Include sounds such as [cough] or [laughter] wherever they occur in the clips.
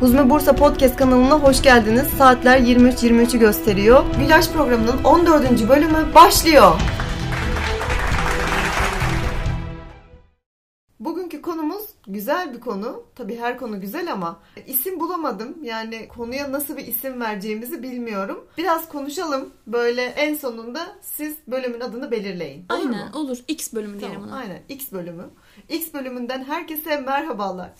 Huzme Bursa Podcast kanalına hoş geldiniz. Saatler 23.23'ü gösteriyor. Gülaş programının 14. bölümü başlıyor. Bugünkü konumuz güzel bir konu. Tabii her konu güzel ama isim bulamadım. Yani konuya nasıl bir isim vereceğimizi bilmiyorum. Biraz konuşalım. Böyle en sonunda siz bölümün adını belirleyin. Olur Aynen mu? olur. X bölümü diyelim Tamam, aynen. X bölümü. X bölümünden herkese merhabalar.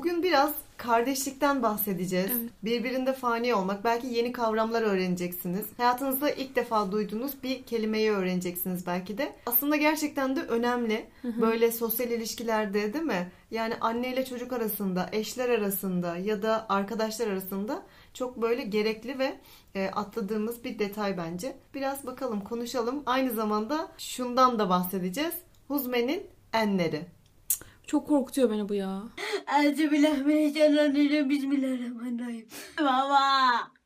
Bugün biraz kardeşlikten bahsedeceğiz. Evet. Birbirinde fani olmak. Belki yeni kavramlar öğreneceksiniz. Hayatınızda ilk defa duyduğunuz bir kelimeyi öğreneceksiniz belki de. Aslında gerçekten de önemli. Böyle sosyal ilişkilerde değil mi? Yani anne ile çocuk arasında, eşler arasında ya da arkadaşlar arasında çok böyle gerekli ve e, atladığımız bir detay bence. Biraz bakalım, konuşalım. Aynı zamanda şundan da bahsedeceğiz. Huzme'nin enleri. Çok korkutuyor beni bu ya. Euzubillahimineşşeytanirracim. Bismillahirrahmanirrahim. Baba.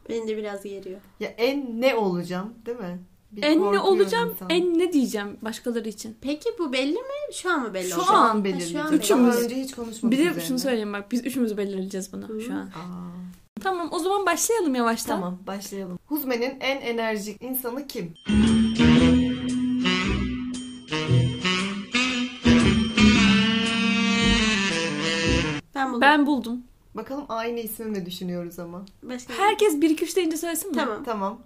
Beni de biraz geriyor. Ya en ne olacağım değil mi? Bir En ne korkuyor olacağım, insan. en ne diyeceğim başkaları için. Peki bu belli mi? Şu an mı belli Şu olacak? an Ha, belirleyeceğiz. şu an Daha belli. Üçümüz. önce hiç konuşmadık Bir de üzerine. şunu söyleyeyim bak biz üçümüz belirleyeceğiz bunu şu an. Aa, Tamam o zaman başlayalım yavaştan. tamam başlayalım. Huzme'nin en enerjik insanı kim? Buldum. Ben buldum. Bakalım aynı ismi mi düşünüyoruz ama. Başka Herkes 1 2 3 deyince söylesin mi? Tamam. Tamam.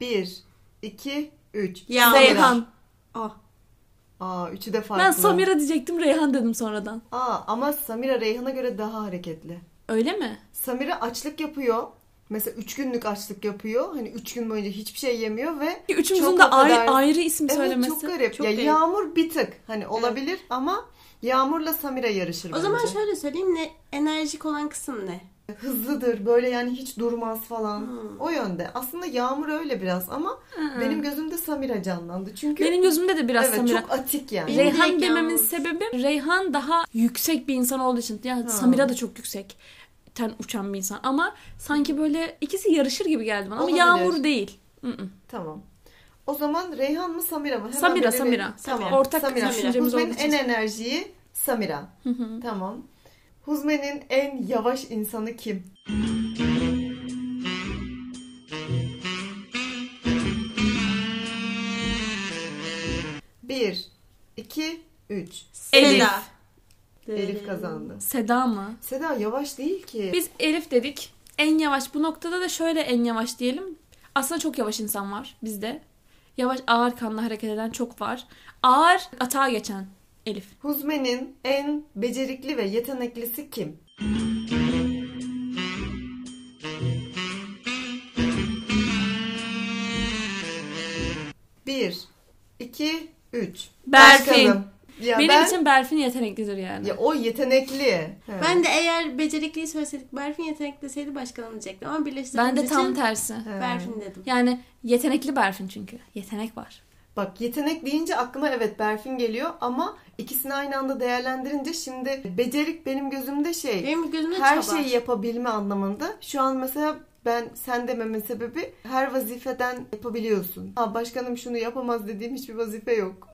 1, 2, 3. Ya. Reyhan. Oh. Aa, üçü de farklı. Ben Samira diyecektim Reyhan dedim sonradan. Aa, ama Samira Reyhan'a göre daha hareketli. Öyle mi? Samira açlık yapıyor. Mesela 3 günlük açlık yapıyor. Hani 3 gün boyunca hiçbir şey yemiyor ve Üçümüzün Çok de ayrı, ayrı isim evet söylemesi. çok garip. Çok ya garip. Yağmur bir tık hani olabilir ama Yağmur'la Samira yarışır O bence. zaman şöyle söyleyeyim ne enerjik olan kısım ne? Hızlıdır böyle yani hiç durmaz falan. Hmm. O yönde. Aslında Yağmur öyle biraz ama Hı. benim gözümde Samira canlandı. Çünkü Benim gözümde de biraz evet Samira. çok atik yani. Benim Reyhan direkt dememin Yağmur. sebebi Reyhan daha yüksek bir insan olduğu için. Ya Ha. Samira da çok yüksek. Ten uçan bir insan ama sanki böyle ikisi yarışır gibi geldi bana ama Olabilir. Yağmur değil. Mm-mm. Tamam. O zaman Reyhan mı Samira mı? Hemen Samira, belirleyelim. Samira. Tamam. Ortak Samira. düşüncemiz Huzme'nin olduğu en enerjiyi Samira. Hı hı. Tamam. Huzme'nin en yavaş insanı kim? Bir, iki, üç. Elif. Seda. Elif kazandı. Seda mı? Seda yavaş değil ki. Biz Elif dedik. En yavaş bu noktada da şöyle en yavaş diyelim. Aslında çok yavaş insan var bizde. Yavaş ağır kanlı hareket eden çok var. Ağır atağa geçen Elif. Huzme'nin en becerikli ve yeteneklisi kim? Bir, iki, üç. Berfin. Bakalım. Ya Benim ben, için Berfin yeteneklidir yani. ya o yetenekli. He. Ben de eğer becerikliyi söyleseydik Berfin yetenekli deseydi başkalarını diyecektim ama Ben birleştirdiğimiz de tam için tersi. He. Berfin dedim. Yani yetenekli Berfin çünkü. Yetenek var. Bak yetenek deyince aklıma evet Berfin geliyor ama ikisini aynı anda değerlendirince şimdi becerik benim gözümde şey Benim gözümde her çaba. şeyi yapabilme anlamında. Şu an mesela ben sen dememin sebebi her vazifeden yapabiliyorsun. Ha başkanım şunu yapamaz dediğim hiçbir vazife yok.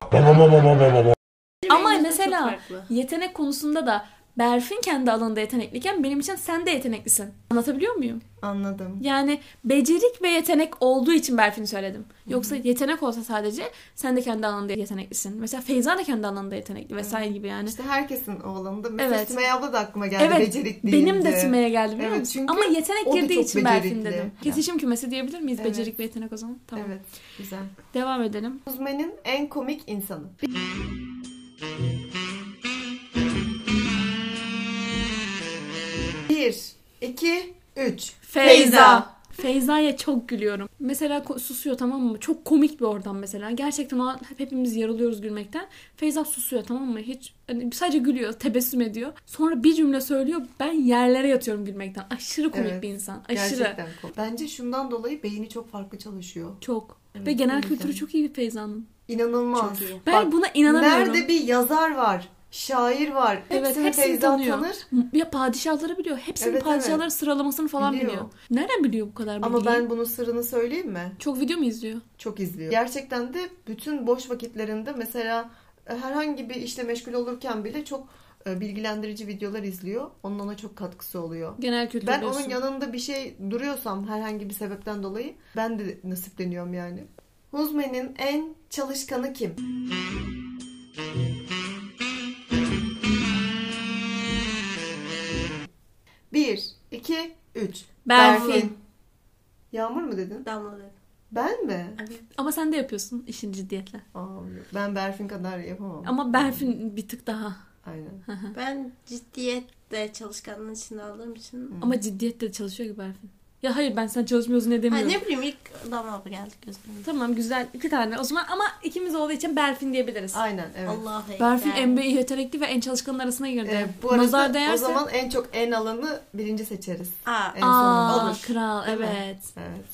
Ama mesela-. Yetenek konusunda da Berfin kendi alanında yetenekliyken benim için sen de yeteneklisin. Anlatabiliyor muyum? Anladım. Yani becerik ve yetenek olduğu için Berfin'i söyledim. Yoksa yetenek olsa sadece sen de kendi alanında yeteneklisin. Mesela Feyza da kendi alanında yetenekli vesaire gibi yani. İşte herkesin o alanında. Mesela Evet. Sümeyye abla da aklıma geldi Evet, becerik deyince. benim de Tüme'ye geldi biliyor Evet, musun? çünkü Ama yetenek girdiği için Berfin becerikli. dedim. Yani. Kesişim kümesi diyebilir miyiz Evet. becerik ve yetenek o zaman? Tamam. Evet güzel. Devam edelim. Huzme'nin en komik insanı. Bir, iki, üç. Feyza. Feyza'ya çok gülüyorum. Mesela ko- susuyor tamam mı? Çok komik bir oradan mesela. Gerçekten o an hep hepimiz yarılıyoruz gülmekten. Feyza susuyor tamam mı? Hiç hani sadece gülüyor, tebessüm ediyor. Sonra bir cümle söylüyor. Ben yerlere yatıyorum gülmekten. Aşırı komik Evet, bir insan. Aşırı. Gerçekten komik. Bence şundan dolayı beyni çok farklı çalışıyor. Çok. Evet, Ve genel kültürü çok iyi bir Feyza'nın. İnanılmaz. Çok iyi. Ben Bak, buna inanamıyorum. Nerede bir yazar var, şair var. Evet, Hepsini hepsini Feyza tanıyor. tanır. Ya padişahları biliyor. Hepsinin Evet, padişahları evet. sıralamasını falan Biliyor. biliyor. Nereden biliyor bu kadar bilgiyi? Ama ben bunun sırrını söyleyeyim mi? Çok video mu izliyor? Çok izliyor. Gerçekten de bütün boş vakitlerinde mesela herhangi bir işle meşgul olurken bile çok bilgilendirici videolar izliyor. Onun ona çok katkısı oluyor. Genel kültür Ben diyorsun. onun yanında bir şey duruyorsam herhangi bir sebepten dolayı ben de nasipleniyorum yani. Huzme'nin en çalışkanı kim? Bir, iki, üç. Berfin. Yağmur mu dedin? Damla dedim. Ben mi? Evet. Ama sen de yapıyorsun işin ciddiyetle. Aa, ben Berfin kadar yapamam. Ama Berfin bir tık daha. Aynen. Ben ciddiyetle çalışkanlığın içinde aldığım için. Ama ciddiyetle çalışıyor ki Berfin. Ya hayır ben sen çalışmıyorsun ne Ha, demiyorum. ne bileyim ilk Damla geldik gözümün. Tamam güzel iki tane o zaman ama ikimiz olduğu için Berfin diyebiliriz. Aynen evet. Ekber. Berfin en iyi yetenekli ve en çalışkanın arasına girdi. Ee, bu arada Nazar değerse... o zaman en çok en alanı birinci seçeriz. Aa, En Aa. Olur. kral mi? evet. Evet.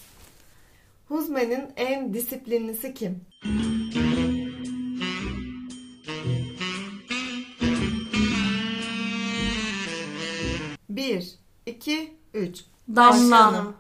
Huzme'nin en disiplinlisi kim? 3. Damla. Başkanım.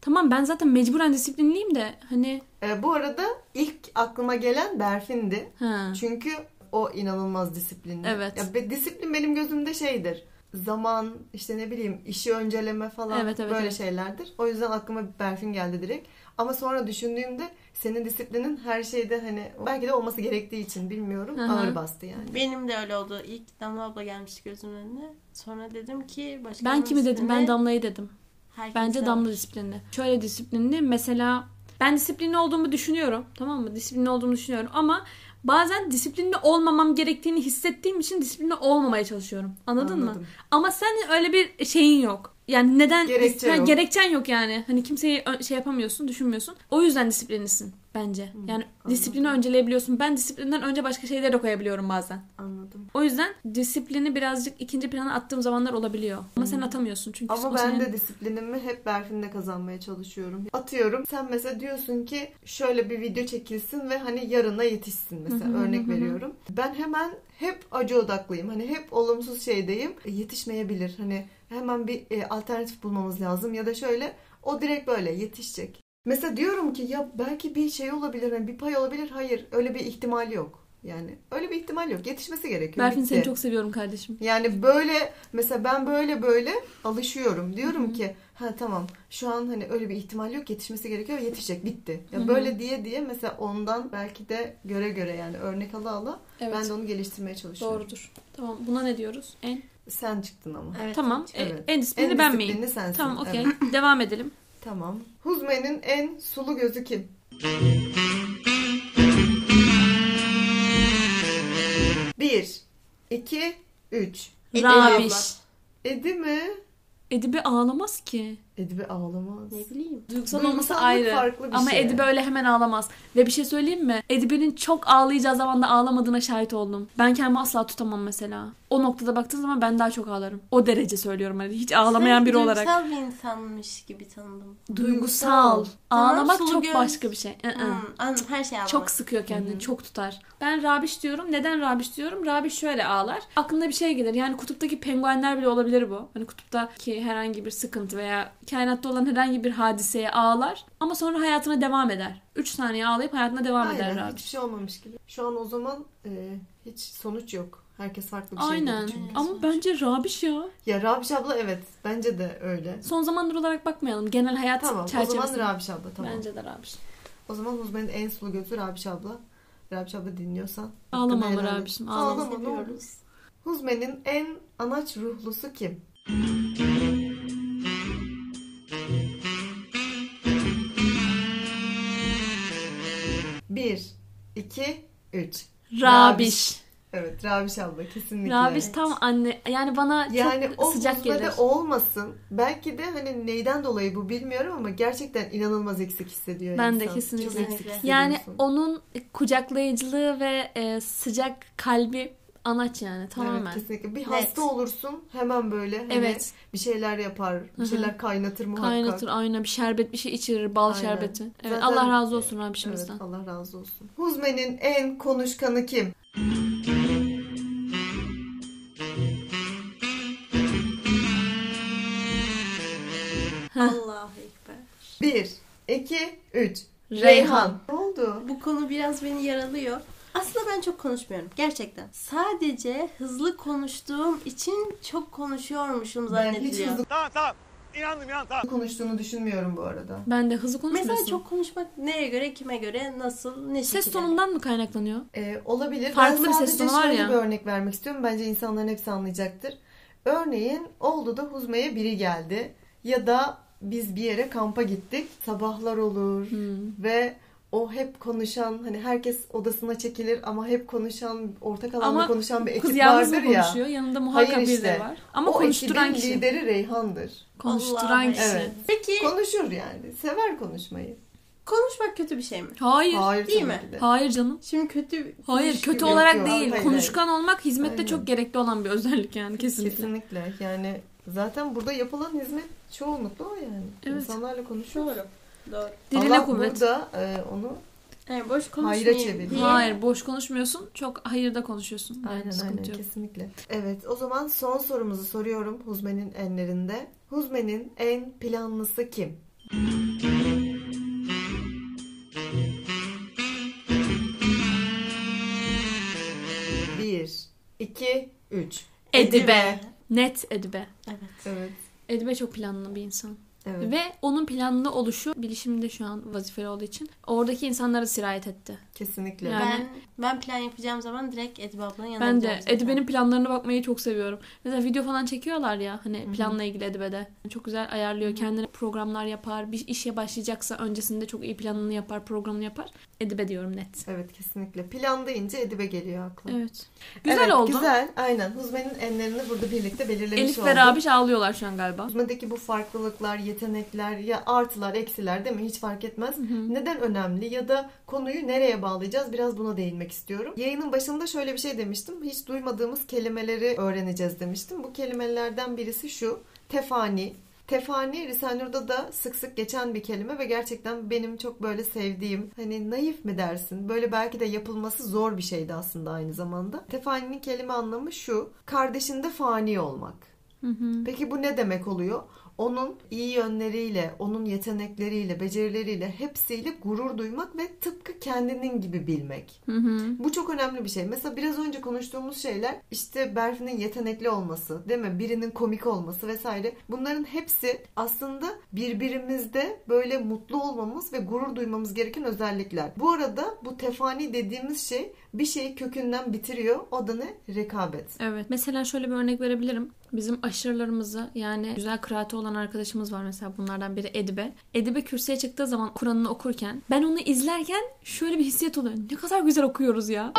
Tamam ben zaten mecburen disiplinliyim de hani. E, bu arada ilk aklıma gelen Berfin'di. Ha. Çünkü o inanılmaz disiplinli. Evet. Ya, disiplin benim gözümde şeydir. Zaman işte ne bileyim işi önceleme falan evet, evet, böyle evet. şeylerdir. O yüzden aklıma Berfin geldi direkt. Ama sonra düşündüğümde senin disiplinin her şeyde hani belki de olması gerektiği için bilmiyorum Hı hı. ağır bastı yani. Benim de öyle oldu. İlk Damla abla gelmişti gözümün önüne. Sonra dedim ki başka Ben kimi dedim? Ben Damla'yı dedim. Bence Damla disiplinli. Şöyle disiplinli. Mesela ben disiplinli olduğumu düşünüyorum. Tamam mı? Disiplinli olduğumu düşünüyorum ama bazen disiplinli olmamam gerektiğini hissettiğim için disiplinli olmamaya çalışıyorum. Anladın mı? Anladım. Ama senin öyle bir şeyin yok. Yani neden Gerekçe Ha, yok. gerekçen yok yani. Hani kimseyi ö- şey yapamıyorsun, düşünmüyorsun. O yüzden disiplinlisin bence. Yani disiplini önceleyebiliyorsun. Ben disiplinden önce başka şeyleri de koyabiliyorum bazen. Anladım. O yüzden disiplini birazcık ikinci plana attığım zamanlar olabiliyor. Ama sen atamıyorsun çünkü Ama ben senin- de disiplinimi hep Berfin'le kazanmaya çalışıyorum. Atıyorum sen mesela diyorsun ki şöyle bir video çekilsin ve hani yarına yetişsin mesela Hı hı hı örnek hı. veriyorum. Ben hemen hep acı odaklıyım. Hani hep olumsuz şeydeyim. E, Yetişmeyebilir. Hani hemen bir e, alternatif bulmamız lazım ya da şöyle o direkt böyle yetişecek. Mesela diyorum ki ya belki bir şey olabilir, hani bir pay olabilir. Hayır, öyle bir ihtimal yok. Yani öyle bir ihtimal yok. Yetişmesi gerekiyor. Berfin Bitti. seni çok seviyorum kardeşim. Yani böyle mesela ben böyle böyle alışıyorum. Diyorum ki ha tamam şu an hani öyle bir ihtimal yok yetişmesi gerekiyor ve yetişecek bitti. Ya Hı hı. böyle diye diye mesela ondan belki de göre göre yani örnek ala ala Evet. ben de onu geliştirmeye çalışıyorum. Doğrudur. Tamam buna ne diyoruz? En Sen çıktın ama. Evet. Tamam. E, Evet. en disiplinli En ben miyim? sensin. Tamam okey. Evet. [laughs] Devam edelim. Tamam. Huzme'nin en sulu gözü kim? Bir, iki, üç. Edi Rabiş. Edi mi? Edibe ağlamaz ki. Edibe ağlamaz. Ne bileyim. Duygusal olması ayrı. farklı bir Ama şey. Edibe öyle hemen ağlamaz. Ve bir şey söyleyeyim mi? Edibe'nin çok ağlayacağı zaman da ağlamadığına şahit oldum. Ben kendimi asla tutamam mesela. O noktada baktığın zaman ben daha çok ağlarım. O derece söylüyorum hani hiç ağlamayan Sen biri olarak. Duygusal bir insanmış gibi tanıdım. Duygusal. Tamam, Ağlamak sulu çok göz. başka bir şey. Hmm, anladım. Her şey ağlamak. Çok sıkıyor kendini, çok tutar. Ben Rabiş diyorum. Neden Rabiş diyorum? Rabiş şöyle ağlar. Aklına bir şey gelir. Yani kutuptaki penguenler bile olabilir bu. Hani kutuptaki herhangi bir sıkıntı veya kainatta olan herhangi bir hadiseye ağlar. Ama sonra hayatına devam eder. 3 saniye ağlayıp hayatına devam eder Aynen Rabiş. hiçbir şey olmamış gibi. Şu an o zaman e, hiç sonuç yok. Herkes farklı bir şey Aynen. çünkü. Ama bence Rabiş ya. Ya Rabiş abla evet. Bence de öyle. Son zamanlar olarak bakmayalım. Genel hayat Tamam o çerçevesinde. zaman Rabiş abla tamam. Bence de Rabiş. O zaman Huzme'nin en sulu gözü Rabiş abla. Rabiş abla dinliyorsan. Ağlama hakkını ama helal et. Rabiş'im, ağlama. Ağlama ne olur. Seviyoruz. Huzme'nin en anaç ruhlusu kim? 3. Rabiş. Evet Rabiş abla kesinlikle. Rabiş tam anne yani bana yani çok sıcak gelir. Yani olmasın. Belki de hani neyden dolayı bu bilmiyorum ama gerçekten inanılmaz eksik hissediyor ben insan. Ben de kesinlikle. Çok eksik. Yani onun kucaklayıcılığı ve e, sıcak kalbi anaç yani tamamen. Evet, kesinlikle. Bir hasta olursun hemen böyle hani Evet. bir şeyler yapar, bir şeyler kaynatır muhakkak. Kaynatır aynen bir şerbet bir şey içirir bal Aynen. şerbeti. Evet Zaten- Allah razı olsun Evet, Rabişimizden. Allah razı olsun. Huzme'nin en konuşkanı kim? Allahu Ekber. Bir, iki, üç. Reyhan. Ne oldu? Bu konu biraz beni yaralıyor. Aslında ben çok konuşmuyorum. Gerçekten. Sadece hızlı konuştuğum için çok konuşuyormuşum Ben hiç zannediliyor. hızlı Tamam tamam. İnandım inan tamam. konuştuğunu düşünmüyorum bu arada. Ben de hızlı konuşmuyorsun. Mesela çok konuşmak neye göre, kime göre, nasıl, ne Ses şekilde? tonundan mı kaynaklanıyor? Ee, olabilir. Farklı ben bir ses tonu var ya. bir örnek vermek istiyorum. Bence insanların hepsi anlayacaktır. Örneğin oldu da Huzme'ye biri geldi. Ya da biz bir yere kampa gittik. Sabahlar olur Hmm. ve o hep konuşan hani herkes odasına çekilir ama hep konuşan ortak alanda Ama konuşan bir ekip vardır ya. konuşuyor? Yanında muhakkak Hayır biri işte. de var. Ama o konuşturan ekibin kişi. lideri Reyhan'dır. Konuşturan Allah kişi. Evet. Peki Konuşur yani. Sever konuşmayı. konuşmak kötü bir şey mi? Hayır. Hayır değil mi? de. Hayır canım. Şimdi kötü Hayır kötü olarak yapıyor. değil. Hayır, Konuşkan olmak hizmette Aynen. çok gerekli olan bir özellik yani kesinlikle. Kesinlikle. Yani zaten burada yapılan hizmet çoğunlukla o yani. Evet. İnsanlarla konuşuyor. Doğru. Diline Allah kuvvet. burada e, onu Yani boş Hayra konuşmayayım çevir. diye. Hayır boş konuşmuyorsun. Çok hayırda konuşuyorsun. Yani aynen sıkıntı aynen yok. kesinlikle. Evet o zaman son sorumuzu soruyorum Huzme'nin enlerinde. Huzme'nin en planlısı kim? Bir, iki, üç. Edibe. Net Edibe. Evet. Evet. Edibe çok planlı bir insan. Evet. Ve onun planlı oluşu bilişimde şu an vazifeli olduğu için oradaki insanlara sirayet etti. Kesinlikle. Yani- Ben ben plan yapacağım zaman direkt Edibe ablanın yanına Ben de. Edibe'nin planlarına bakmayı çok seviyorum. Mesela video falan çekiyorlar ya hani Hı hı. planla ilgili Edibe'de. Çok güzel ayarlıyor. Kendine programlar yapar. Bir işe başlayacaksa öncesinde çok iyi planını yapar, programını yapar. Edibe diyorum net. Evet kesinlikle. Plan deyince Edibe geliyor akla. Evet. Güzel Evet, oldu. Güzel. Aynen. Huzme'nin enlerini burada birlikte belirlemiş Elif olduk. ve Rabiş ağlıyorlar şu an galiba. Huzme'deki bu farklılıklar, yetenekler ya artılar, eksiler değil mi? Hiç fark etmez. Neden önemli ya da konuyu nereye bağlayacağız? Biraz buna değinmek istiyorum. Yayının başında şöyle bir şey demiştim. Hiç duymadığımız kelimeleri öğreneceğiz demiştim. Bu kelimelerden birisi şu. Tefani. Tefani Risanur'da da sık sık geçen bir kelime ve gerçekten benim çok böyle sevdiğim hani naif mi dersin? Böyle belki de yapılması zor bir şeydi aslında aynı zamanda. Tefani'nin kelime anlamı şu. Kardeşinde fani olmak. Hı hı. Peki bu ne demek oluyor? Onun iyi yönleriyle, onun yetenekleriyle, becerileriyle hepsiyle gurur duymak ve tıpkı kendinin gibi bilmek. Hı hı. Bu çok önemli bir şey. Mesela biraz önce konuştuğumuz şeyler işte Berfin'in yetenekli olması, değil mi? Birinin komik olması vesaire. Bunların hepsi aslında birbirimizde böyle mutlu olmamız ve gurur duymamız gereken özellikler. Bu arada bu tefani dediğimiz şey bir şeyi kökünden bitiriyor. O da ne? Rekabet. Evet. Mesela şöyle bir örnek verebilirim. Bizim aşırılarımızı yani güzel kıraati olan arkadaşımız var mesela bunlardan biri Edibe. Edibe kürsüye çıktığı zaman Kur'an'ını okurken ben onu izlerken şöyle bir hissiyat oluyor. Ne kadar güzel okuyoruz ya.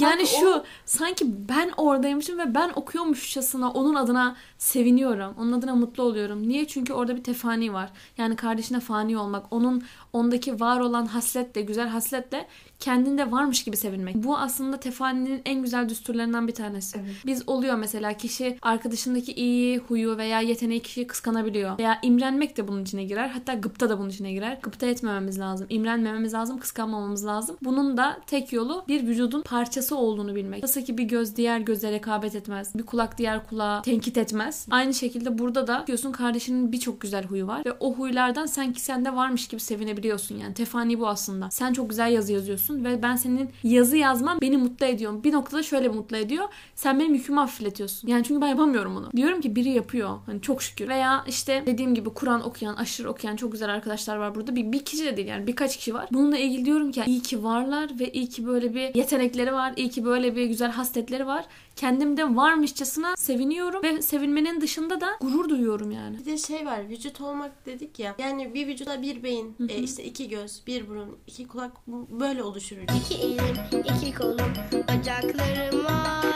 Yani şu sanki ben oradaymışım ve ben okuyormuşçasına onun adına seviniyorum. Onun adına mutlu oluyorum. Niye? Çünkü orada bir tefani var. Yani kardeşine fani olmak. Onun ondaki var olan hasletle, güzel hasletle kendinde varmış gibi sevinmek. Bu aslında tefaninin en güzel düsturlarından bir tanesi. Evet. Biz oluyor mesela kişi arkadaşındaki iyi huyu veya yeteneği kişiyi kıskanabiliyor. Veya imrenmek de bunun içine girer. Hatta gıpta da bunun içine girer. Gıpta etmememiz lazım. İmrenmememiz lazım. Kıskanmamamız lazım. Bunun da tek yolu bir vücudun parçası olduğunu bilmek. Nasıl ki bir göz diğer göze rekabet etmez. Bir kulak diğer kulağa tenkit etmez. Aynı şekilde burada da diyorsun kardeşinin birçok güzel huyu var. Ve o huylardan sanki sende varmış gibi sevinebiliyorsun yani. Tefani bu aslında. Sen çok güzel yazı yazıyorsun ve ben senin yazı yazman beni mutlu ediyor. Bir noktada şöyle mutlu ediyor. Sen benim yükümü hafifletiyorsun. Yani çünkü ben yapamıyorum onu. Diyorum ki biri yapıyor. Hani çok şükür. Veya işte dediğim gibi Kur'an okuyan, aşırı okuyan çok güzel arkadaşlar var burada. Bir, bir kişi de değil yani birkaç kişi var. Bununla ilgili diyorum ki iyi ki varlar ve iyi ki böyle bir yetenekleri var. iyi ki böyle bir güzel hasletleri var. Kendimde varmışçasına seviniyorum ve sevinmenin dışında da gurur duyuyorum yani. Bir de şey var vücut olmak dedik ya. Yani bir vücuda bir beyin, e, işte iki göz, bir burun, iki kulak böyle oluşur vücut. İki elim, iki kolum, bacaklarım var.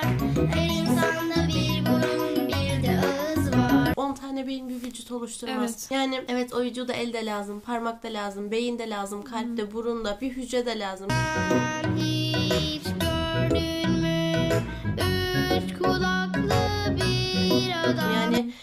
Her insanda bir burun, bir de ağız var. 10 tane beyin bir vücut oluşturmaz. Evet. Yani evet o vücuda el de lazım, parmak da lazım, beyin de lazım, kalp de, burun da, bir hücre de lazım. Hiç gördün mü? Üç. Yani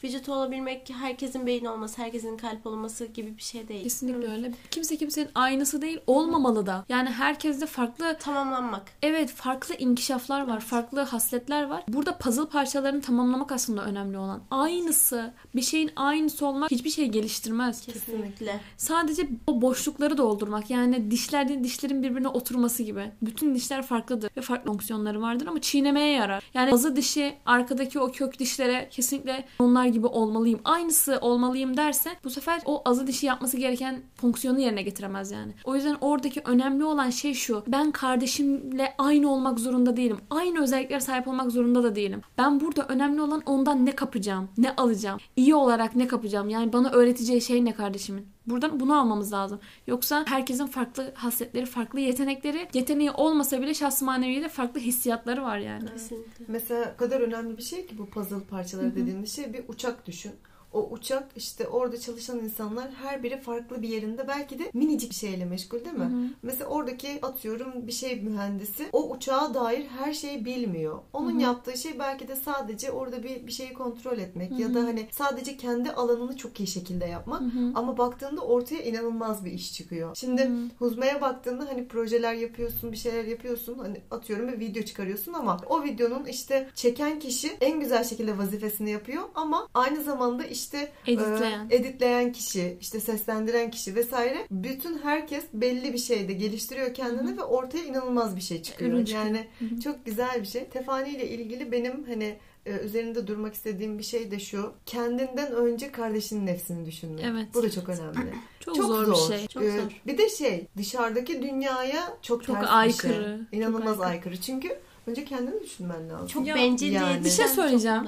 vücut olabilmek herkesin beyin olması, herkesin kalp olması gibi bir şey değil. Kesinlikle öyle. Kimse kimsenin aynısı değil. Olmamalı da. Yani herkeste farklı Tamamlanmak. Evet farklı inkişaflar var, farklı hasletler var. Burada puzzle parçalarını tamamlamak aslında önemli olan. Aynısı, bir şeyin aynısı olmak hiçbir şey geliştirmez. Kesinlikle. Sadece o boşlukları doldurmak. Yani dişlerin dişlerin birbirine oturması gibi. Bütün dişler farklıdır ve farklı fonksiyonları vardır ama çiğnemeye yarar. Yani bazı dişi arkadaki o kök dişlere kesinlikle onlar gibi olmalıyım. Aynısı olmalıyım derse bu sefer o azı dişi yapması gereken fonksiyonu yerine getiremez yani. O yüzden oradaki önemli olan şey şu. Ben kardeşimle aynı olmak zorunda değilim. Aynı özelliklere sahip olmak zorunda da değilim. Ben burada önemli olan ondan ne kapacağım, ne alacağım. İyi olarak ne kapacağım. Yani bana öğreteceği şey ne kardeşimin. Buradan bunu almamız lazım. Yoksa herkesin farklı hasletleri, farklı yetenekleri, yeteneği olmasa bile şahs maneviyle farklı hissiyatları var yani. Kesinlikle. Mesela o kadar önemli bir şey ki bu puzzle parçaları dediğimiz şey bir uçak düşün. O uçak işte orada çalışan insanlar her biri farklı bir yerinde belki de minicik bir şeyle meşgul değil mi? Mesela oradaki atıyorum bir şey mühendisi o uçağa dair her şeyi bilmiyor. Onun yaptığı şey belki de sadece orada bir bir şeyi kontrol etmek ya da hani sadece kendi alanını çok iyi şekilde yapmak. Ama baktığında ortaya inanılmaz bir iş çıkıyor. Şimdi Huzme'ye baktığında hani projeler yapıyorsun, bir şeyler yapıyorsun. Hani atıyorum bir video çıkarıyorsun ama o videonun işte çeken kişi en güzel şekilde vazifesini yapıyor ama aynı zamanda işte Editleyen. e, editleyen kişi, işte seslendiren kişi vesaire bütün herkes belli bir şeyde geliştiriyor kendini ve ortaya inanılmaz bir şey çıkıyor. Ürün çıkıyor. Yani çok güzel bir şey. Tefani ile ilgili benim hani e, üzerinde durmak istediğim bir şey de şu. Kendinden önce kardeşinin nefsini düşünmek. Evet. Bu da çok önemli. [clears throat] Çok, zor, bir şey. Çok Ee, zor. Bir de şey dışarıdaki dünyaya çok, Çok ters aykırı. bir şey. İnanılmaz Çok aykırı. Çünkü önce kendini düşünmen lazım. Çok Ya, bencil yani. Bir şey söyleyeceğim.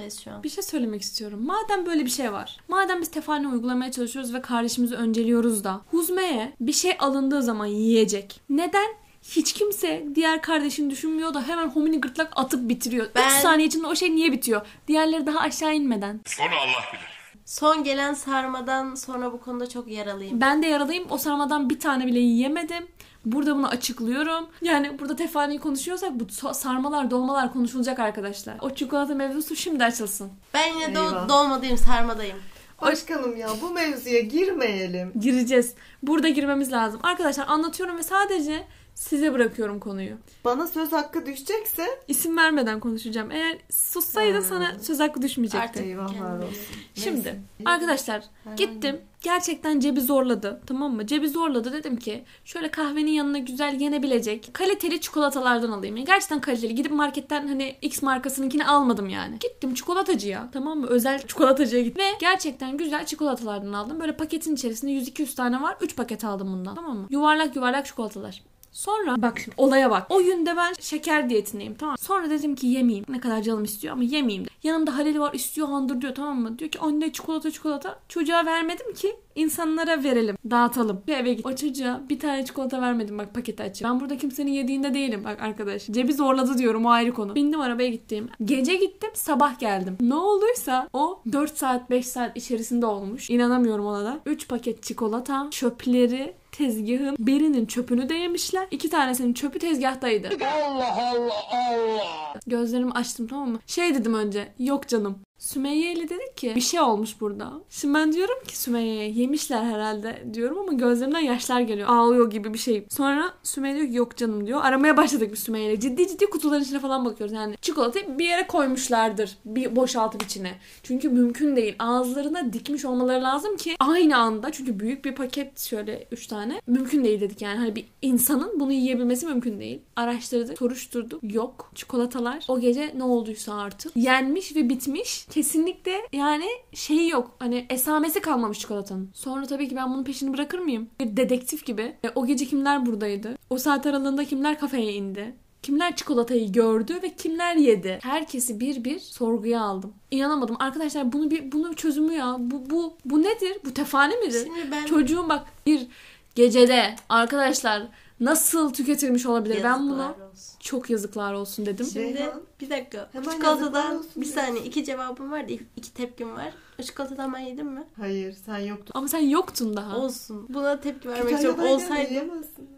Bir şey söylemek istiyorum. Madem böyle bir şey var. Madem biz tefane uygulamaya çalışıyoruz ve kardeşimizi önceliyoruz da. Huzme'ye bir şey alındığı zaman yiyecek. Neden? Hiç kimse diğer kardeşini düşünmüyor da hemen homini gırtlak atıp bitiriyor. 3 Ben- saniye içinde o şey niye bitiyor? Diğerleri daha aşağı inmeden. Onu Allah bilir. Son gelen sarmadan sonra bu konuda çok yaralıyım. Ben de yaradayım. O sarmadan bir tane bile yiyemedim. Burada bunu açıklıyorum. Yani burada tefaneyi konuşuyorsak bu so- sarmalar, dolmalar konuşulacak arkadaşlar. O çikolata mevzusu şimdi açılsın. Ben yine Eyvah. dolmadayım, sarmadayım. Başkanım ya bu mevzuya girmeyelim. Gireceğiz. Burada girmemiz lazım. Arkadaşlar anlatıyorum ve sadece size bırakıyorum konuyu. Bana söz hakkı düşecekse İsim vermeden konuşacağım. Eğer sussaydın Hmm. sana söz hakkı düşmeyecekti. Artık. eyvahlar olsun. Şimdi Neyse. arkadaşlar gittim. Gerçekten cebi zorladı. Tamam mı? Cebi zorladı. Dedim ki şöyle kahvenin yanına güzel yenebilecek kaliteli çikolatalardan alayım. Yani gerçekten kaliteli. Gidip marketten hani X markasınınkini almadım yani. Gittim çikolatacıya. Tamam mı? Özel çikolatacıya gittim. Ve gerçekten güzel çikolatalardan aldım. Böyle paketin içerisinde 100-200 tane var. 3 paket aldım bundan. Tamam mı? Yuvarlak yuvarlak çikolatalar. Sonra bak şimdi olaya bak. O günde ben şeker diyetindeyim tamam. Sonra dedim ki yemeyeyim. Ne kadar canım istiyor ama yemeyeyim. de. Yanımda Halil var istiyor handır diyor tamam mı? Diyor ki anne çikolata çikolata. Çocuğa vermedim ki insanlara verelim. Dağıtalım. Bir eve git. O çocuğa bir tane çikolata vermedim bak paketi açıp. Ben burada kimsenin yediğinde değilim bak arkadaş. Cebi zorladı diyorum o ayrı konu. Bindim arabaya gittim. Gece gittim sabah geldim. Ne olduysa o 4 saat 5 saat içerisinde olmuş. İnanamıyorum ona da. 3 paket çikolata, çöpleri, tezgahın birinin çöpünü de yemişler. İki tanesinin çöpü tezgahtaydı. Allah Allah Allah. Gözlerimi açtım tamam mı? Şey dedim önce. Yok canım. Sümeyye ile dedik ki bir şey olmuş burada. Şimdi ben diyorum ki Sümeyye'ye yemişler herhalde diyorum ama gözlerimden yaşlar geliyor. Ağlıyor gibi bir şey. Sonra Sümeyye diyor ki yok canım diyor. Aramaya başladık biz Sümeyye ile. Ciddi ciddi kutuların içine falan bakıyoruz. Yani çikolatayı bir yere koymuşlardır. Bir boşaltıp içine. Çünkü mümkün değil. Ağızlarına dikmiş olmaları lazım ki aynı anda çünkü büyük bir paket şöyle 3 tane. Mümkün değil dedik yani. Hani bir insanın bunu yiyebilmesi mümkün değil. Araştırdık, soruşturduk. Yok. Çikolatalar o gece ne olduysa artık yenmiş ve bitmiş. Kesinlikle yani şeyi yok. Hani esamesi kalmamış çikolatanın. Sonra tabii ki ben bunun peşini bırakır mıyım? Bir dedektif gibi. E, o gece kimler buradaydı? O saat aralığında kimler kafeye indi? Kimler çikolatayı gördü ve kimler yedi? Herkesi bir bir sorguya aldım. İnanamadım. Arkadaşlar bunu bir bunun çözümü ya. Bu bu bu nedir? Bu tefane midir? Şimdi ben Çocuğun bak bir gecede arkadaşlar nasıl tüketilmiş olabilir? ben Yazıklar bunu olsun. çok yazıklar olsun dedim. Şimdi Reyhan, bir dakika. hemen çikolatadan bir saniye iki cevabım var da iki tepkim var. O çikolatadan ben yedim mi? Hayır sen yoktun. Ama sen yoktun daha. Olsun. Buna tepki vermek Olsaydım yiyemezsin.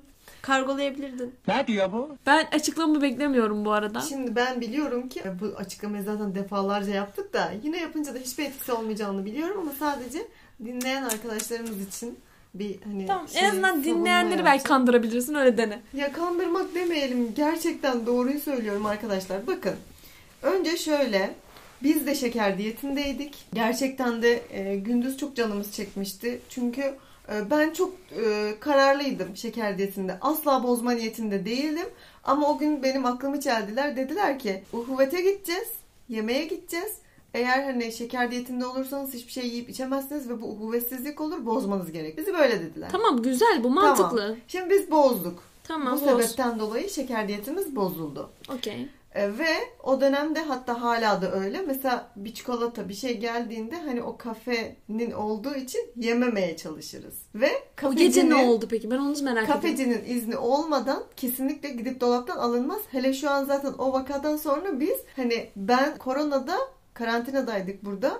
Kargolayabilirdin. Ne diyor bu? Ben açıklamamı beklemiyorum bu arada. Şimdi ben biliyorum ki bu açıklamayı zaten defalarca yaptık da yine yapınca da hiçbir etkisi olmayacağını biliyorum ama sadece dinleyen arkadaşlarımız için bir hani Tamam şey, en azından dinleyenleri belki kandırabilirsin öyle dene. Ya kandırmak demeyelim. Gerçekten doğruyu söylüyorum arkadaşlar. Bakın. Önce şöyle. Biz de şeker diyetindeydik. Gerçekten de e, gündüz çok canımız çekmişti. Çünkü e, ben çok e, kararlıydım şeker diyetinde. Asla bozma niyetinde değildim. Ama o gün benim aklımı çeldiler. Dediler ki uhuvete gideceğiz. Yemeğe gideceğiz. Eğer hani şeker diyetinde olursanız hiçbir şey yiyip içemezsiniz ve bu uhuvetsizlik olur bozmanız gerek. Bizi böyle dediler. Tamam güzel bu mantıklı. Şimdi biz bozduk. Tamam, Bu boz. sebepten dolayı şeker diyetimiz bozuldu. Okey. E, ve o dönemde hatta hala da öyle. Mesela bir çikolata bir şey geldiğinde hani o kafenin olduğu için yememeye çalışırız. Ve O gece ne kafecinin, oldu peki? Ben onu merak ediyorum. kafecinin izni olmadan kesinlikle gidip dolaptan alınmaz. Hele şu an zaten o vakadan sonra biz hani ben koronada karantinadaydık burada.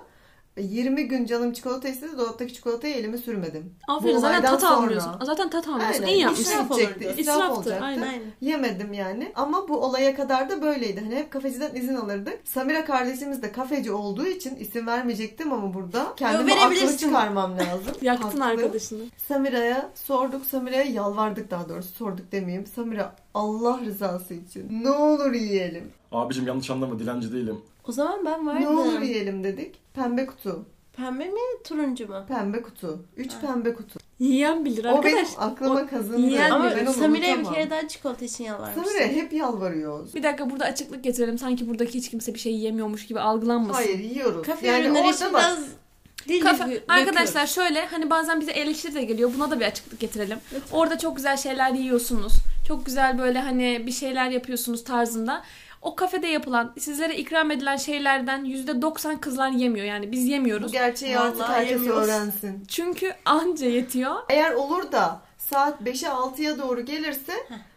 20 gün canım çikolata istedi. Dolaptaki çikolatayı elime sürmedim. Aferin Bu zaten tat sonra. almıyorsun. Zaten tat almıyorsun. Aynen. İyi yapmışsın. İsraf olacaktı. İsraf İsraftı, olacaktı. aynen. Yemedim yani. Ama bu olaya kadar da böyleydi. Hani hep kafeciden izin alırdık. Samira kardeşimiz de kafeci olduğu için isim vermeyecektim ama burada kendime aklı çıkarmam lazım. [laughs] Yaktın Haklı. arkadaşını. Samira'ya sorduk. Samira'ya yalvardık daha doğrusu. Sorduk demeyeyim. Samira Allah rızası için ne olur yiyelim. Abicim yanlış anlama dilenci değilim. O zaman ben Ne olur vardım. yiyelim dedik. Pembe kutu. Pembe mi turuncu mu? Pembe kutu. Üç pembe kutu. Yiyen bilir O arkadaş. benim aklıma kazındı. yiyen Ama Ben onu Samire'ye bir kere daha çikolata için yalvarmıştım. Samira hep yalvarıyoruz. Bir dakika burada açıklık getirelim. Sanki buradaki hiç kimse bir şey yiyemiyormuş gibi algılanmasın. Hayır yiyoruz. Kafe yani ürünleri orada için bak. biraz dil döküyoruz. Arkadaşlar şöyle hani bazen bize eleştiri de geliyor. Buna da bir açıklık getirelim. Orada çok güzel şeyler yiyorsunuz. Çok güzel böyle hani bir şeyler yapıyorsunuz tarzında. O kafede yapılan, sizlere ikram edilen şeylerden %90 kızlar yemiyor. Yani biz Bu yemiyoruz. gerçeği artık Vallahi herkes yemiyoruz. öğrensin. Çünkü anca yetiyor. Eğer olur da saat 5'e 6'ya doğru gelirse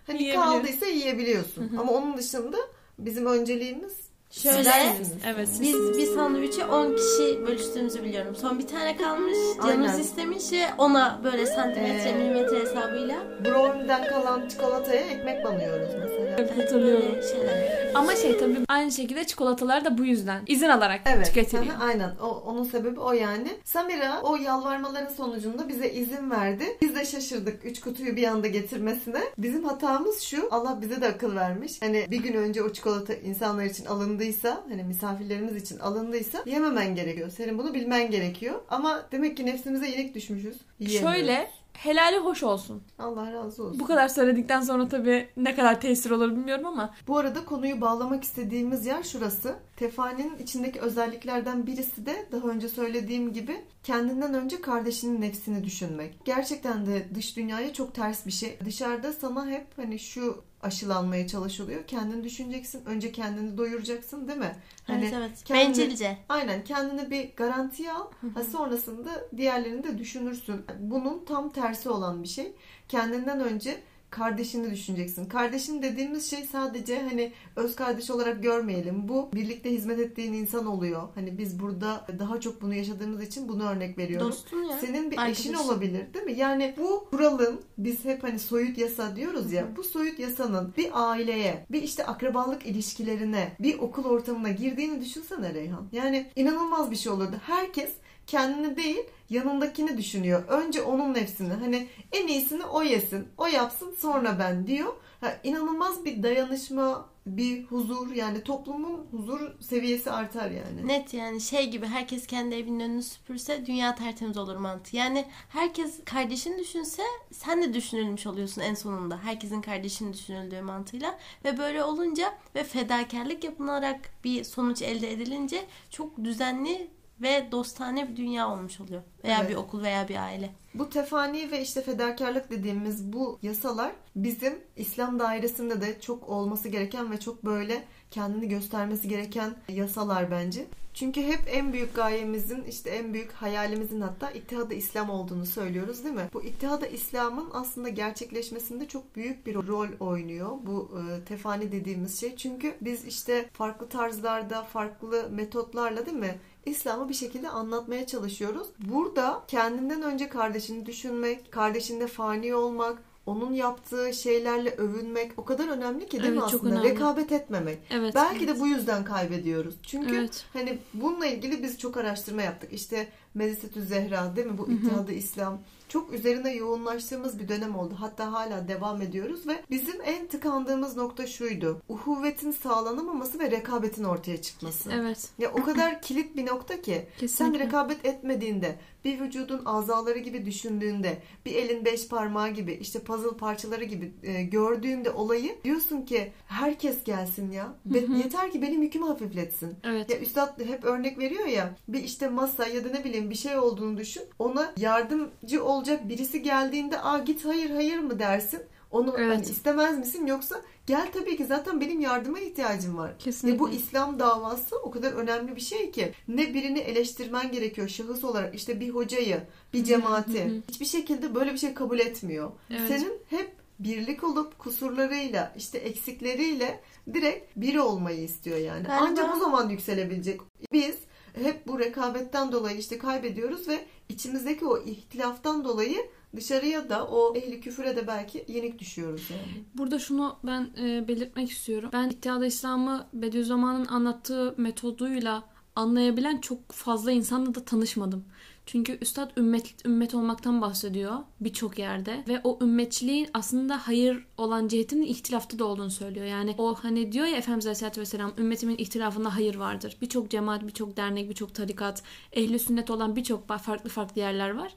hani kaldıysa yiyebiliyorsun. Ama onun dışında bizim önceliğimiz Şöyle sizlersiniz. Evet. siz- biz bir sandviçi 10 kişi bölüştüğümüzü biliyorum. Son bir tane kalmış. Canımız Aynen. istemiş ve ona böyle santimetre Ee, milimetre hesabıyla Brownie'den kalan çikolataya ekmek banıyoruz mesela. Evet, hatırlıyorum. şeyler. Ama şey tabii aynı şekilde çikolatalar da bu yüzden izin alarak Evet. tüketiliyor. aha, aynen. O, onun sebebi o yani. Samira o yalvarmaların sonucunda bize izin verdi. Biz de şaşırdık 3 kutuyu bir anda getirmesine. Bizim hatamız şu. Allah bize de akıl vermiş. Hani bir gün önce o çikolata insanlar için alındıysa, hani misafirlerimiz için alındıysa yememen gerekiyor. Senin bunu bilmen gerekiyor. Ama demek ki nefsimize yenik düşmüşüz. Yiyemiyoruz. Şöyle helali hoş olsun. Allah razı olsun. Bu kadar söyledikten sonra tabii ne kadar tesir olur bilmiyorum ama Bu arada konuyu bağlamak istediğimiz yer şurası. Tefaninin içindeki özelliklerden birisi de daha önce söylediğim gibi kendinden önce kardeşinin nefsini düşünmek. Gerçekten de dış dünyaya çok ters bir şey. Dışarıda sana hep hani şu aşılanmaya çalışılıyor. Kendini düşüneceksin. Önce kendini doyuracaksın değil mi? Hani evet evet. kendi- Bencilce. Aynen kendine bir garantiye al. Ha, sonrasında diğerlerini de düşünürsün. Bunun tam tersi olan bir şey. Kendinden önce kardeşini düşüneceksin. Kardeşin dediğimiz şey sadece hani öz kardeş olarak görmeyelim. Bu birlikte hizmet ettiğin insan oluyor. Hani biz burada daha çok bunu yaşadığımız için bunu örnek veriyorum. Dostun ya. Senin bir eşin Arkadaşın. olabilir değil mi? Yani bu kuralın biz hep hani soyut yasa diyoruz ya. Bu soyut yasanın bir aileye, bir işte akrabalık ilişkilerine, bir okul ortamına girdiğini düşünsene Reyhan. Yani inanılmaz bir şey olurdu. Herkes kendini değil yanındakini düşünüyor. Önce onun nefsini. Hani en iyisini o yesin. O yapsın sonra ben diyor. Ha, inanılmaz bir dayanışma, bir huzur yani toplumun huzur seviyesi artar yani. Net yani şey gibi herkes kendi evinin önünü süpürse dünya tertemiz olur mantığı. Yani herkes kardeşini düşünse sen de düşünülmüş oluyorsun en sonunda. Herkesin kardeşini düşünüldüğü mantığıyla. Ve böyle olunca ve fedakarlık yapılarak bir sonuç elde edilince çok düzenli ve dostane bir dünya olmuş oluyor. Veya Evet. bir okul veya bir aile. Bu tefani ve işte fedakarlık dediğimiz bu yasalar bizim İslam dairesinde de çok olması gereken ve çok böyle kendini göstermesi gereken yasalar bence. Çünkü hep en büyük gayemizin işte en büyük hayalimizin hatta İttihad-ı İslam olduğunu söylüyoruz değil mi? Bu İttihad-ı İslam'ın aslında gerçekleşmesinde çok büyük bir rol oynuyor bu e, tefani dediğimiz şey. Çünkü biz işte farklı tarzlarda, farklı metotlarla değil mi? İslam'ı bir şekilde anlatmaya çalışıyoruz. Burada kendinden önce kardeşini düşünmek, kardeşinde fani olmak, onun yaptığı şeylerle övünmek o kadar önemli ki değil mi Evet, çok aslında? önemli. Rekabet etmemek. Evet. Belki de bu yüzden kaybediyoruz. Çünkü Evet. hani bununla ilgili biz çok araştırma yaptık. İşte Medisetü Zehra değil mi? Bu İttihadı İslam. Çok üzerine yoğunlaştığımız bir dönem oldu. Hatta hala devam ediyoruz ve bizim en tıkandığımız nokta şuydu. Uhuvvetin sağlanamaması ve rekabetin ortaya çıkması. Evet. Ya o kadar kilit bir nokta ki sen Kesinlikle. rekabet etmediğinde, bir vücudun azaları gibi düşündüğünde, bir elin beş parmağı gibi, işte puzzle parçaları gibi e, gördüğünde olayı diyorsun ki herkes gelsin ya. Hı. yeter ki benim yükümü hafifletsin. Evet. Ya üstad hep örnek veriyor ya bir işte masa ya da ne bileyim bir şey olduğunu düşün. Ona yardımcı olacak birisi geldiğinde aa git hayır hayır mı dersin. Onu Evet. hani istemez misin yoksa gel tabii ki zaten benim yardıma ihtiyacım var. Kesinlikle. Ve bu İslam davası o kadar önemli bir şey ki ne birini eleştirmen gerekiyor şahıs olarak işte bir hocayı, bir cemaati. Hiçbir şekilde böyle bir şey kabul etmiyor. Evet. Senin hep birlik olup kusurlarıyla işte eksikleriyle direkt bir olmayı istiyor yani. Galiba- Ancak o zaman yükselebilecek. Biz hep bu rekabetten dolayı işte kaybediyoruz ve içimizdeki o ihtilaftan dolayı dışarıya da o ehli küfüre de belki yenik düşüyoruz yani. Burada şunu ben e, belirtmek istiyorum. Ben İttihat-ı İslam'ı Bediüzzaman'ın anlattığı metoduyla anlayabilen çok fazla insanla da tanışmadım. Çünkü Üstad ümmet, ümmet olmaktan bahsediyor birçok yerde ve o ümmetçiliğin aslında hayır olan cihetinin ihtilafta da olduğunu söylüyor. Yani o hani diyor ya Efendimiz Aleyhisselatü Vesselam ümmetimin ihtilafında hayır vardır. Birçok cemaat, birçok dernek, birçok tarikat, ehli sünnet olan birçok farklı farklı yerler var.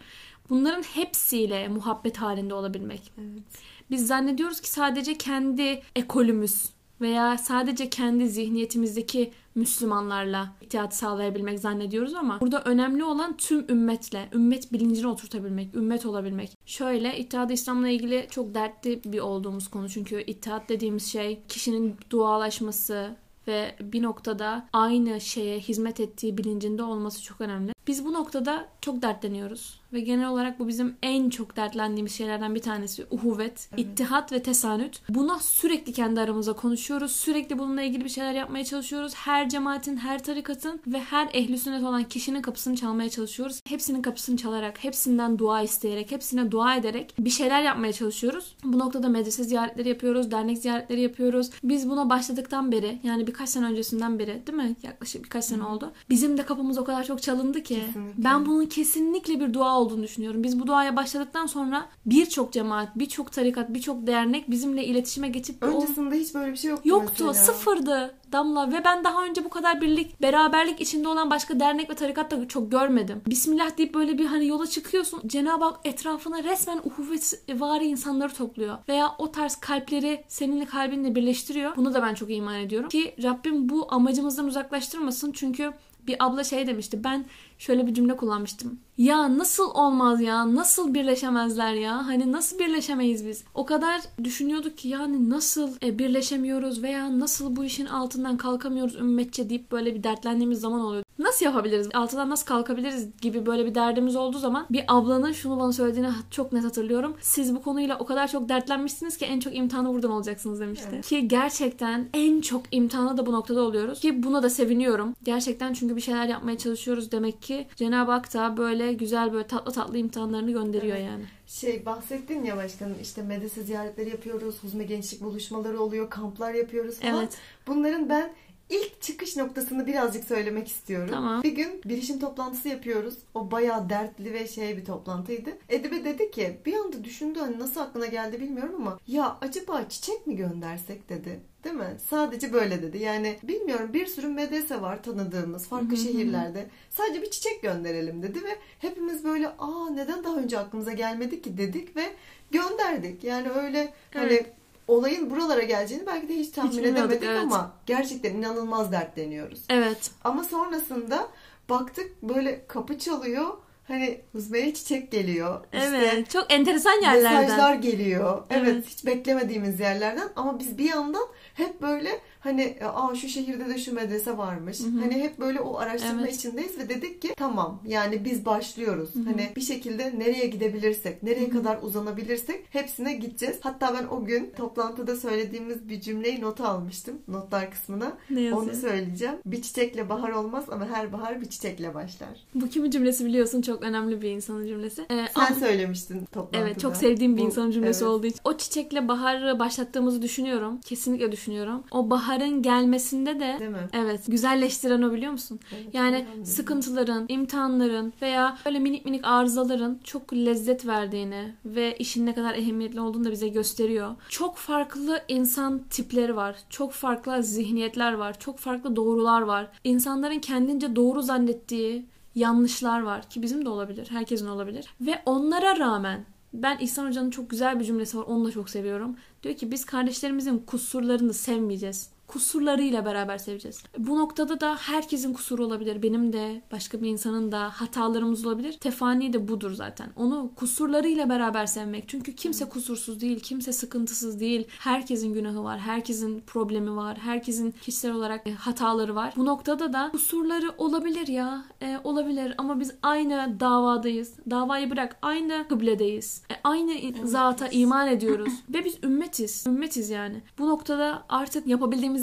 Bunların hepsiyle muhabbet halinde olabilmek. Biz zannediyoruz ki sadece kendi ekolümüz veya sadece kendi zihniyetimizdeki Müslümanlarla ittihat sağlayabilmek zannediyoruz ama burada önemli olan tüm ümmetle, ümmet bilincini oturtabilmek, ümmet olabilmek. Şöyle İttihat-ı İslam'la ilgili çok dertli bir olduğumuz konu çünkü ittihat dediğimiz şey kişinin dualaşması ve bir noktada aynı şeye hizmet ettiği bilincinde olması çok önemli. Biz bu noktada çok dertleniyoruz ve genel olarak bu bizim en çok dertlendiğimiz şeylerden bir tanesi uhuvvet, ittihat ve tesanüt. Buna sürekli kendi aramızda konuşuyoruz. Sürekli bununla ilgili bir şeyler yapmaya çalışıyoruz. Her cemaatin, her tarikatın ve her ehli sünnet olan kişinin kapısını çalmaya çalışıyoruz. Hepsinin kapısını çalarak, hepsinden dua isteyerek, hepsine dua ederek bir şeyler yapmaya çalışıyoruz. Bu noktada medrese ziyaretleri yapıyoruz, dernek ziyaretleri yapıyoruz. Biz buna başladıktan beri yani birkaç sene öncesinden beri değil mi? Yaklaşık birkaç sene oldu. Bizim de kapımız o kadar çok çalındı ki. Kesinlikle. Ben bunun kesinlikle bir dua olduğunu düşünüyorum. Biz bu duaya başladıktan sonra birçok cemaat, birçok tarikat, birçok dernek bizimle iletişime geçip o- Öncesinde hiç böyle bir şey yoktu yoktu. mesela. Sıfırdı Damla ve ben daha önce bu kadar birlik, beraberlik içinde olan başka dernek ve tarikat da çok görmedim. Bismillah deyip böyle bir hani yola çıkıyorsun. Cenab-ı Hak etrafına resmen uhuvvet vari insanları topluyor. Veya o tarz kalpleri seninle kalbinle birleştiriyor. Bunu da ben çok iman ediyorum. Ki Rabbim bu amacımızdan uzaklaştırmasın. Çünkü bir abla şey demişti. Ben şöyle bir cümle kullanmıştım. Ya nasıl olmaz ya? Nasıl birleşemezler ya? Hani nasıl birleşemeyiz biz? O kadar düşünüyorduk ki yani nasıl e, birleşemiyoruz veya nasıl bu işin altından kalkamıyoruz ümmetçe deyip böyle bir dertlendiğimiz zaman oluyor. Nasıl yapabiliriz? Altından nasıl kalkabiliriz gibi böyle bir derdimiz olduğu zaman bir ablanın şunu bana söylediğini çok net hatırlıyorum. Siz bu konuyla o kadar çok dertlenmişsiniz ki en çok imtihanı buradan olacaksınız demişti. Ki gerçekten en çok imtihana da bu noktada oluyoruz. Ki buna da seviniyorum. Gerçekten çünkü bir şeyler yapmaya çalışıyoruz demek ki Cenab-ı Hak da böyle güzel böyle tatlı tatlı imtihanlarını gönderiyor Evet. yani. Şey bahsettin ya başkanım işte medrese ziyaretleri yapıyoruz, huzme gençlik buluşmaları oluyor, kamplar yapıyoruz falan. Evet. Bunların ben ilk çıkış noktasını birazcık söylemek istiyorum. Tamam. Bir gün bilişim toplantısı yapıyoruz. O bayağı dertli ve şey bir toplantıydı. Edibe dedi ki bir anda düşündü hani nasıl aklına geldi bilmiyorum ama ya acaba çiçek mi göndersek dedi. Değil mi? Sadece böyle dedi. Yani bilmiyorum bir sürü medrese var tanıdığımız farklı şehirlerde. Sadece bir çiçek gönderelim dedi ve hepimiz böyle aa neden daha önce aklımıza gelmedi ki dedik ve gönderdik. Yani öyle hani Evet. olayın buralara geleceğini belki de hiç tahmin bilmiyorduk, edemedik evet. ama gerçekten inanılmaz dertleniyoruz. Evet. Ama sonrasında baktık böyle kapı çalıyor. Hani Huzme'ye çiçek geliyor. İşte Evet. Çok enteresan yerlerden. mesajlar geliyor. Evet. Evet. hiç beklemediğimiz yerlerden ama biz bir yandan hep böyle Hani aa şu şehirde de şu medrese varmış. Hı hı. Hani hep böyle o araştırma Evet. içindeyiz ve dedik ki tamam yani biz başlıyoruz. Hı hı. Hani bir şekilde nereye gidebilirsek, nereye Hı hı. kadar uzanabilirsek hepsine gideceğiz. Hatta ben o gün toplantıda söylediğimiz bir cümleyi nota almıştım notlar kısmına. Ne yazıyor? Onu söyleyeceğim. Bir çiçekle bahar olmaz ama her bahar bir çiçekle başlar. Bu kimin cümlesi biliyorsun çok önemli bir insanın cümlesi. Ee, Sen ama- söylemiştin toplantıda. Evet çok sevdiğim bir Bu- insanın cümlesi evet. olduğu için. O çiçekle baharı başlattığımızı düşünüyorum. Kesinlikle düşünüyorum. O baharın gelmesinde de Değil mi? evet güzelleştiren o biliyor musun? Evet, Yani sıkıntıların, imtihanların veya böyle minik minik arızaların çok lezzet verdiğini ve işin ne kadar ehemmiyetli olduğunu da bize gösteriyor. Çok farklı insan tipleri var. Çok farklı zihniyetler var. Çok farklı doğrular var. İnsanların kendince doğru zannettiği yanlışlar var ki bizim de olabilir. Herkesin olabilir. Ve onlara rağmen ben İhsan Hoca'nın çok güzel bir cümlesi var. Onu da çok seviyorum. Diyor ki biz kardeşlerimizin kusurlarını sevmeyeceğiz. Kusurlarıyla beraber seveceğiz. Bu noktada da herkesin kusuru olabilir. Benim de, başka bir insanın da hatalarımız olabilir. Tefani de budur zaten. Onu kusurlarıyla beraber sevmek. Çünkü kimse kusursuz değil, kimse sıkıntısız değil. Herkesin günahı var, herkesin problemi var, herkesin kişisel olarak e, hataları var. Bu noktada da kusurları olabilir ya. E, olabilir ama biz aynı davadayız. Davayı bırak, aynı kıbledeyiz. E, aynı zata iman ediyoruz. Ve biz ümmetiz. Ümmetiz yani. Bu noktada artık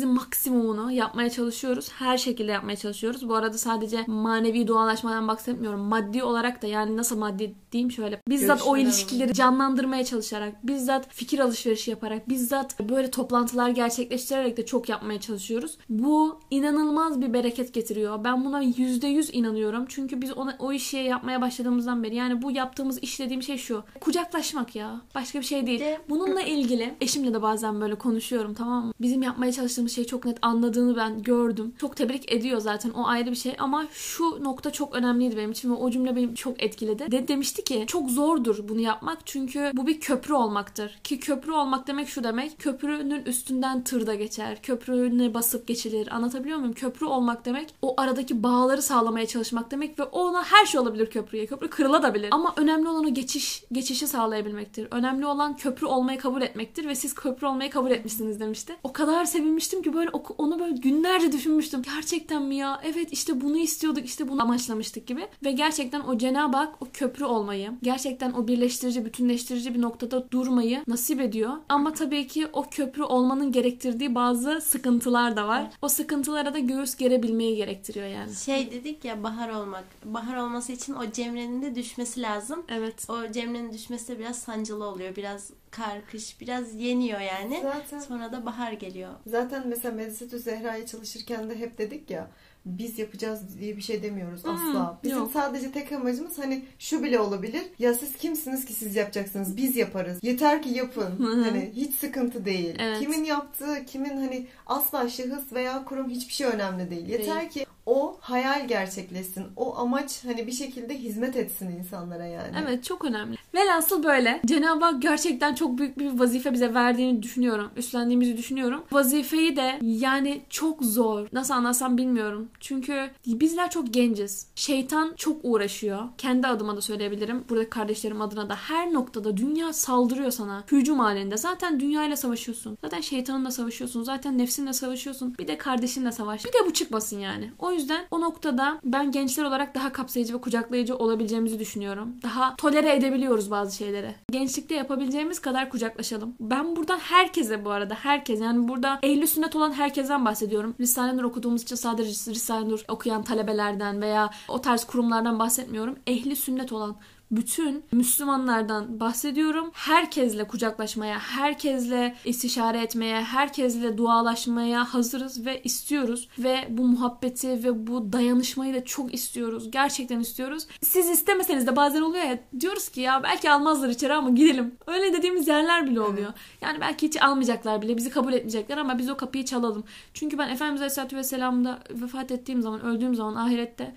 yapabildiğimizin maksimumunu yapmaya çalışıyoruz. Her şekilde yapmaya çalışıyoruz. Bu arada sadece manevi dualaşmadan bahsetmiyorum. Maddi olarak da yani nasıl maddi diyeyim şöyle. Bizzat o Görüşmeler ilişkileri canlandırmaya çalışarak, bizzat fikir alışverişi yaparak, bizzat böyle toplantılar gerçekleştirerek de çok yapmaya çalışıyoruz. Bu inanılmaz bir bereket getiriyor. Ben buna yüzde yüz inanıyorum. Çünkü biz ona, o işi yapmaya başladığımızdan beri yani bu yaptığımız iş dediğim şey şu. Kucaklaşmak ya. Başka bir şey değil. De- Bununla ilgili eşimle de bazen böyle konuşuyorum tamam mı? Bizim yapmaya çalıştığımız şeyi çok net anladığını ben gördüm. Çok tebrik ediyor zaten o ayrı bir şey ama şu nokta çok önemliydi benim için ve o cümle beni çok etkiledi. De demişti ki çok zordur bunu yapmak çünkü bu bir köprü olmaktır. Ki köprü olmak demek şu demek. Köprünün üstünden tırda geçer. Köprüne basıp geçilir. Anlatabiliyor muyum? Köprü olmak demek o aradaki bağları sağlamaya çalışmak demek ve ona her şey olabilir köprüye. Köprü kırılabilir. Ama önemli olan o geçiş geçişi sağlayabilmektir. Önemli olan köprü olmayı kabul etmektir ve siz köprü olmayı kabul etmişsiniz demişti. O kadar sevinmiştim ki böyle onu böyle günlerce düşünmüştüm. Gerçekten mi ya? Evet işte bunu istiyorduk, işte bunu amaçlamıştık gibi. Ve gerçekten o Cenab-ı Hak o köprü olmayı, gerçekten o birleştirici, bütünleştirici bir noktada durmayı nasip ediyor. Ama tabii ki o köprü olmanın gerektirdiği bazı sıkıntılar da var. O sıkıntılara da göğüs gerebilmeyi gerektiriyor yani. Şey dedik ya bahar olmak. Bahar olması için o Cemre'nin de düşmesi lazım. Evet. O Cemre'nin düşmesi de biraz sancılı oluyor. Biraz kar, kış, biraz yeniyor yani. Zaten Sonra da bahar geliyor. Zaten mesela Medresetü Zehra'ya çalışırken de hep dedik ya biz yapacağız diye bir şey demiyoruz Hmm, asla. Bizim yok. sadece tek amacımız hani şu bile olabilir. Ya siz kimsiniz ki siz yapacaksınız? Biz yaparız. Yeter ki yapın. Hani hiç sıkıntı değil. Evet. Kimin yaptığı, kimin hani asla şahıs veya kurum hiçbir şey önemli değil. Yeter Değil. ki o hayal gerçekleşsin. O amaç hani bir şekilde hizmet etsin insanlara yani. Evet çok önemli. Velhasıl böyle. Cenab-ı Hak gerçekten çok büyük bir vazife bize verdiğini düşünüyorum. Üstlendiğimizi düşünüyorum. Vazifeyi de yani çok zor. Nasıl anlatsam bilmiyorum. Çünkü bizler çok genciz. Şeytan çok uğraşıyor. Kendi adıma da söyleyebilirim. Buradaki kardeşlerim adına da her noktada dünya saldırıyor sana. Hücum halinde. Zaten dünyayla savaşıyorsun. Zaten şeytanınla savaşıyorsun. Zaten nefsinle savaşıyorsun. Bir de kardeşinle savaş. Bir de bu çıkmasın yani. O yüzden o noktada ben gençler olarak daha kapsayıcı ve kucaklayıcı olabileceğimizi düşünüyorum. Daha tolere edebiliyoruz bazı şeyleri. Gençlikte yapabileceğimiz kadar kucaklaşalım. Ben buradan herkese bu arada herkes yani burada ehli sünnet olan herkesten bahsediyorum. Risale-i Nur okuduğumuz için sadece Risale-i Nur okuyan talebelerden veya o tarz kurumlardan bahsetmiyorum. Ehli sünnet olan bütün Müslümanlardan bahsediyorum. Herkesle kucaklaşmaya, herkesle istişare etmeye, herkesle dualaşmaya hazırız ve istiyoruz. Ve bu muhabbeti ve bu dayanışmayı da çok istiyoruz. Gerçekten istiyoruz. Siz istemeseniz de bazen oluyor ya diyoruz ki ya belki almazlar içeri ama gidelim. Öyle dediğimiz yerler bile oluyor. Yani belki hiç almayacaklar bile, bizi kabul etmeyecekler ama biz o kapıyı çalalım. Çünkü ben Efendimiz Aleyhisselatü Vesselam'da vefat ettiğim zaman, öldüğüm zaman ahirette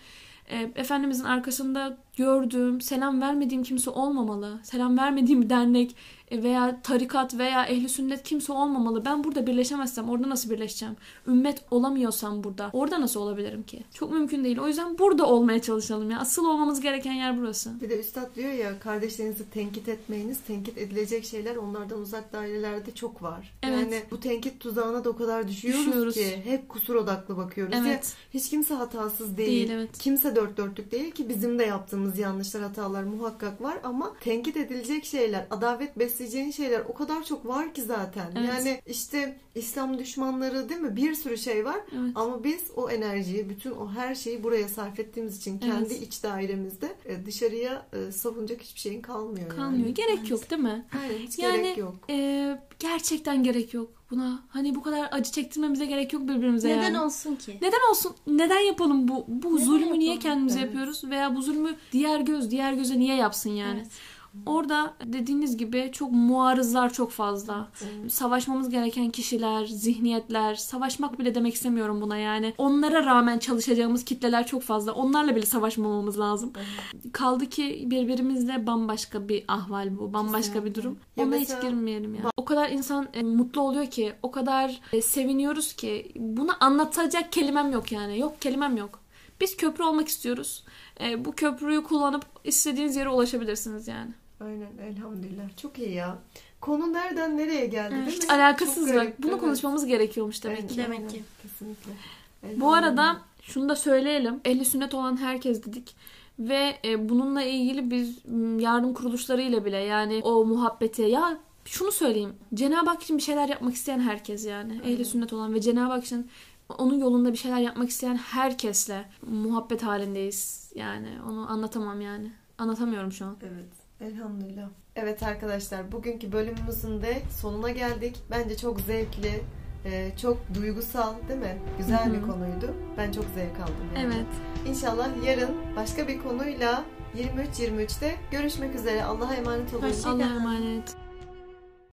e, Efendimizin arkasında gördüğüm, selam vermediğim kimse olmamalı. Selam vermediğim dernek veya tarikat veya ehli sünnet kimse olmamalı. Ben burada birleşemezsem orada nasıl birleşeceğim? Ümmet olamıyorsam burada orada nasıl olabilirim ki? Çok mümkün değil. O yüzden burada olmaya çalışalım ya. Asıl olmamız gereken yer burası. Bir de Üstad diyor ya kardeşlerinizi tenkit etmeyiniz. Tenkit edilecek şeyler onlardan uzak dairelerde çok var. Evet. Yani bu tenkit tuzağına da o kadar düşüyoruz, Düşüyoruz. ki hep kusur odaklı bakıyoruz. Ya Evet. hiç kimse hatasız değil. Değil, evet. Kimse dört dörtlük değil ki bizim de yaptığımız yanlışlar, hatalar muhakkak var ama tenkit edilecek şeyler, adavet besleyeceğin şeyler o kadar çok var ki zaten. Evet. Yani işte İslam düşmanları değil mi? Bir sürü şey var Evet. ama biz o enerjiyi, bütün o her şeyi buraya sarf ettiğimiz için kendi Evet. iç dairemizde e, dışarıya e, savunacak hiçbir şeyin kalmıyor. Kalmıyor. Yani. Gerek yok değil mi? Hiç Yani gerek yok. e, gerçekten gerek yok buna. Hani bu kadar acı çektirmemize gerek yok birbirimize Neden yani. olsun ki? Neden olsun? Neden yapalım bu? Bu Neden zulmü niye yapalım? kendimize Evet. yapıyoruz? Veya bu zulmü diğer göz, diğer göze niye yapsın yani? Evet. Orada dediğiniz gibi çok muarızlar çok fazla. Savaşmamız gereken kişiler, zihniyetler, savaşmak bile demek istemiyorum buna yani. Onlara rağmen çalışacağımız kitleler çok fazla. Onlarla bile savaşmamamız lazım. Kaldı ki birbirimizle bambaşka bir ahval bu. Bambaşka Kesinlikle. bir durum. Ya Ona mesela- hiç girmeyelim ya. O kadar insan e, mutlu oluyor ki, o kadar e, seviniyoruz ki bunu anlatacak kelimem yok yani. Yok kelimem yok. Biz köprü olmak istiyoruz. E, bu köprüyü kullanıp istediğiniz yere ulaşabilirsiniz yani. Aynen elhamdülillah. Çok iyi ya. Konu nereden nereye geldi değil Hiç mi? alakasız Çok bak. garip, Bunu evet. konuşmamız gerekiyormuş demek Aynen, ki. Demek aynen. ki. Kesinlikle. Bu arada şunu da söyleyelim. Ehli sünnet olan herkes dedik. Ve e, bununla ilgili biz m, yardım kuruluşlarıyla bile yani o muhabbete ya şunu söyleyeyim. Cenab-ı Hak için bir şeyler yapmak isteyen herkes yani. Ehli sünnet olan ve Cenab-ı Hak için onun yolunda bir şeyler yapmak isteyen herkesle muhabbet halindeyiz. Yani onu anlatamam yani. Anlatamıyorum şu an. Evet. Elhamdülillah. Evet arkadaşlar bugünkü bölümümüzün de sonuna geldik. Bence çok zevkli, e, çok duygusal değil mi? Güzel bir konuydu. Ben çok zevk aldım. yani. Evet. İnşallah yarın başka bir konuyla 23-23'te görüşmek üzere. Allah'a emanet olun. Hoşça- Allah'a emanet.